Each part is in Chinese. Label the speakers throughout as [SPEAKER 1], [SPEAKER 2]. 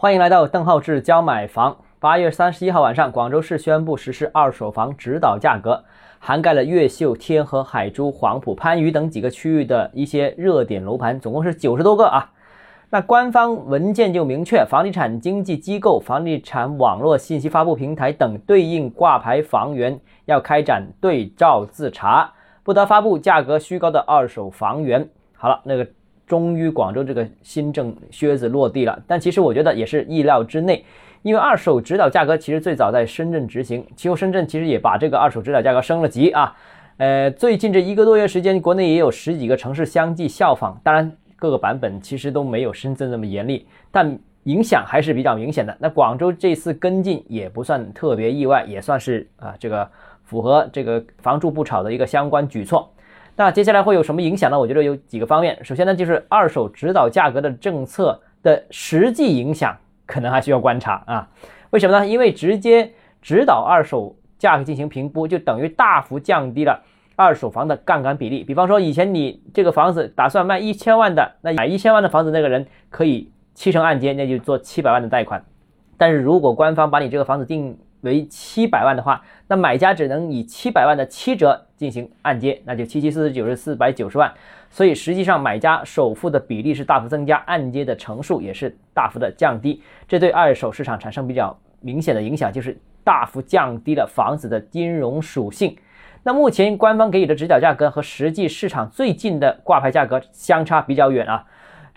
[SPEAKER 1] 欢迎来到邓浩志教买房。八月三十一号晚上，广州市宣布实施二手房指导价格，涵盖了越秀、天河、海珠、黄埔、番禺等几个区域的一些热点楼盘，总共是九十多个啊。那官方文件就明确，房地产经纪机构、房地产网络信息发布平台等对应挂牌房源要开展对照自查，不得发布价格虚高的二手房源。好了，那个。终于，广州这个新政靴子落地了，但其实我觉得也是意料之内，因为二手指导价格其实最早在深圳执行，其后深圳其实也把这个二手指导价格升了级啊。呃，最近这一个多月时间，国内也有十几个城市相继效仿，当然各个版本其实都没有深圳那么严厉，但影响还是比较明显的。那广州这次跟进也不算特别意外，也算是啊这个符合这个房住不炒的一个相关举措。那接下来会有什么影响呢？我觉得有几个方面。首先呢，就是二手指导价格的政策的实际影响，可能还需要观察啊。为什么呢？因为直接指导二手价格进行评估，就等于大幅降低了二手房的杠杆比例。比方说，以前你这个房子打算卖一千万的，那买一千万的房子那个人可以七成按揭，那就做七百万的贷款。但是如果官方把你这个房子定为七百万的话，那买家只能以七百万的七折进行按揭，那就七七四十九是四百九十万。所以实际上买家首付的比例是大幅增加，按揭的成数也是大幅的降低。这对二手市场产生比较明显的影响，就是大幅降低了房子的金融属性。那目前官方给予的指导价格和实际市场最近的挂牌价格相差比较远啊。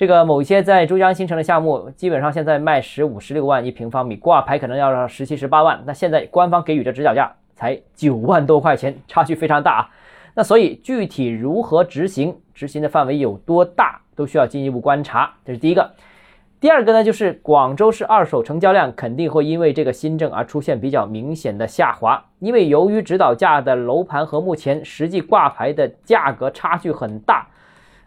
[SPEAKER 1] 这个某些在珠江新城的项目，基本上现在卖十五、十六万一平方米，挂牌可能要十七、十八万。那现在官方给予的指导价才九万多块钱，差距非常大啊。那所以具体如何执行，执行的范围有多大，都需要进一步观察。这是第一个。第二个呢，就是广州市二手成交量肯定会因为这个新政而出现比较明显的下滑，因为由于指导价的楼盘和目前实际挂牌的价格差距很大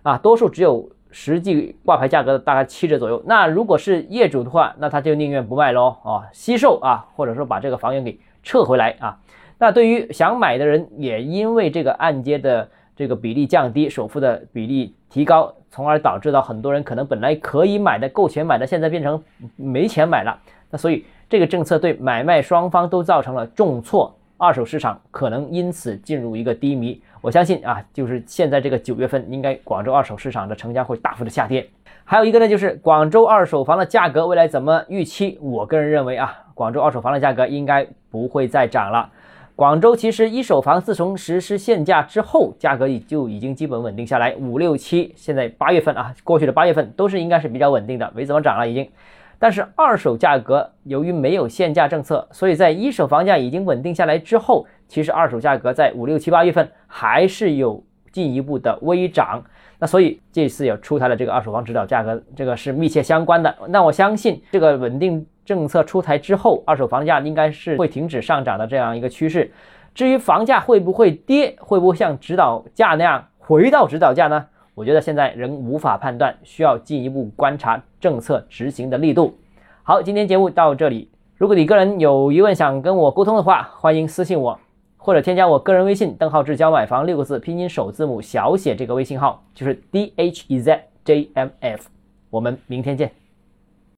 [SPEAKER 1] 啊，多数只有。实际挂牌价格大概七折左右。那如果是业主的话，那他就宁愿不卖喽，啊，惜售啊，或者说把这个房源给撤回来啊。那对于想买的人，也因为这个按揭的这个比例降低，首付的比例提高，从而导致到很多人可能本来可以买的、够钱买的，现在变成没钱买了。那所以这个政策对买卖双方都造成了重挫。二手市场可能因此进入一个低迷，我相信啊，就是现在这个九月份，应该广州二手市场的成交会大幅的下跌。还有一个呢，就是广州二手房的价格未来怎么预期？我个人认为啊，广州二手房的价格应该不会再涨了。广州其实一手房自从实施限价之后，价格已就已经基本稳定下来，五六七，现在八月份啊，过去的八月份都是应该是比较稳定的，没怎么涨了已经。但是二手价格由于没有限价政策，所以在一手房价已经稳定下来之后，其实二手价格在五六七八月份还是有进一步的微涨。那所以这次也出台了这个二手房指导价格，这个是密切相关的。那我相信这个稳定政策出台之后，二手房价应该是会停止上涨的这样一个趋势。至于房价会不会跌，会不会像指导价那样回到指导价呢？我觉得现在仍无法判断，需要进一步观察政策执行的力度。好，今天节目到这里。如果你个人有疑问想跟我沟通的话，欢迎私信我，或者添加我个人微信“邓浩志教买房”六个字拼音首字母小写这个微信号，就是 d h e z j m f。我们明天见。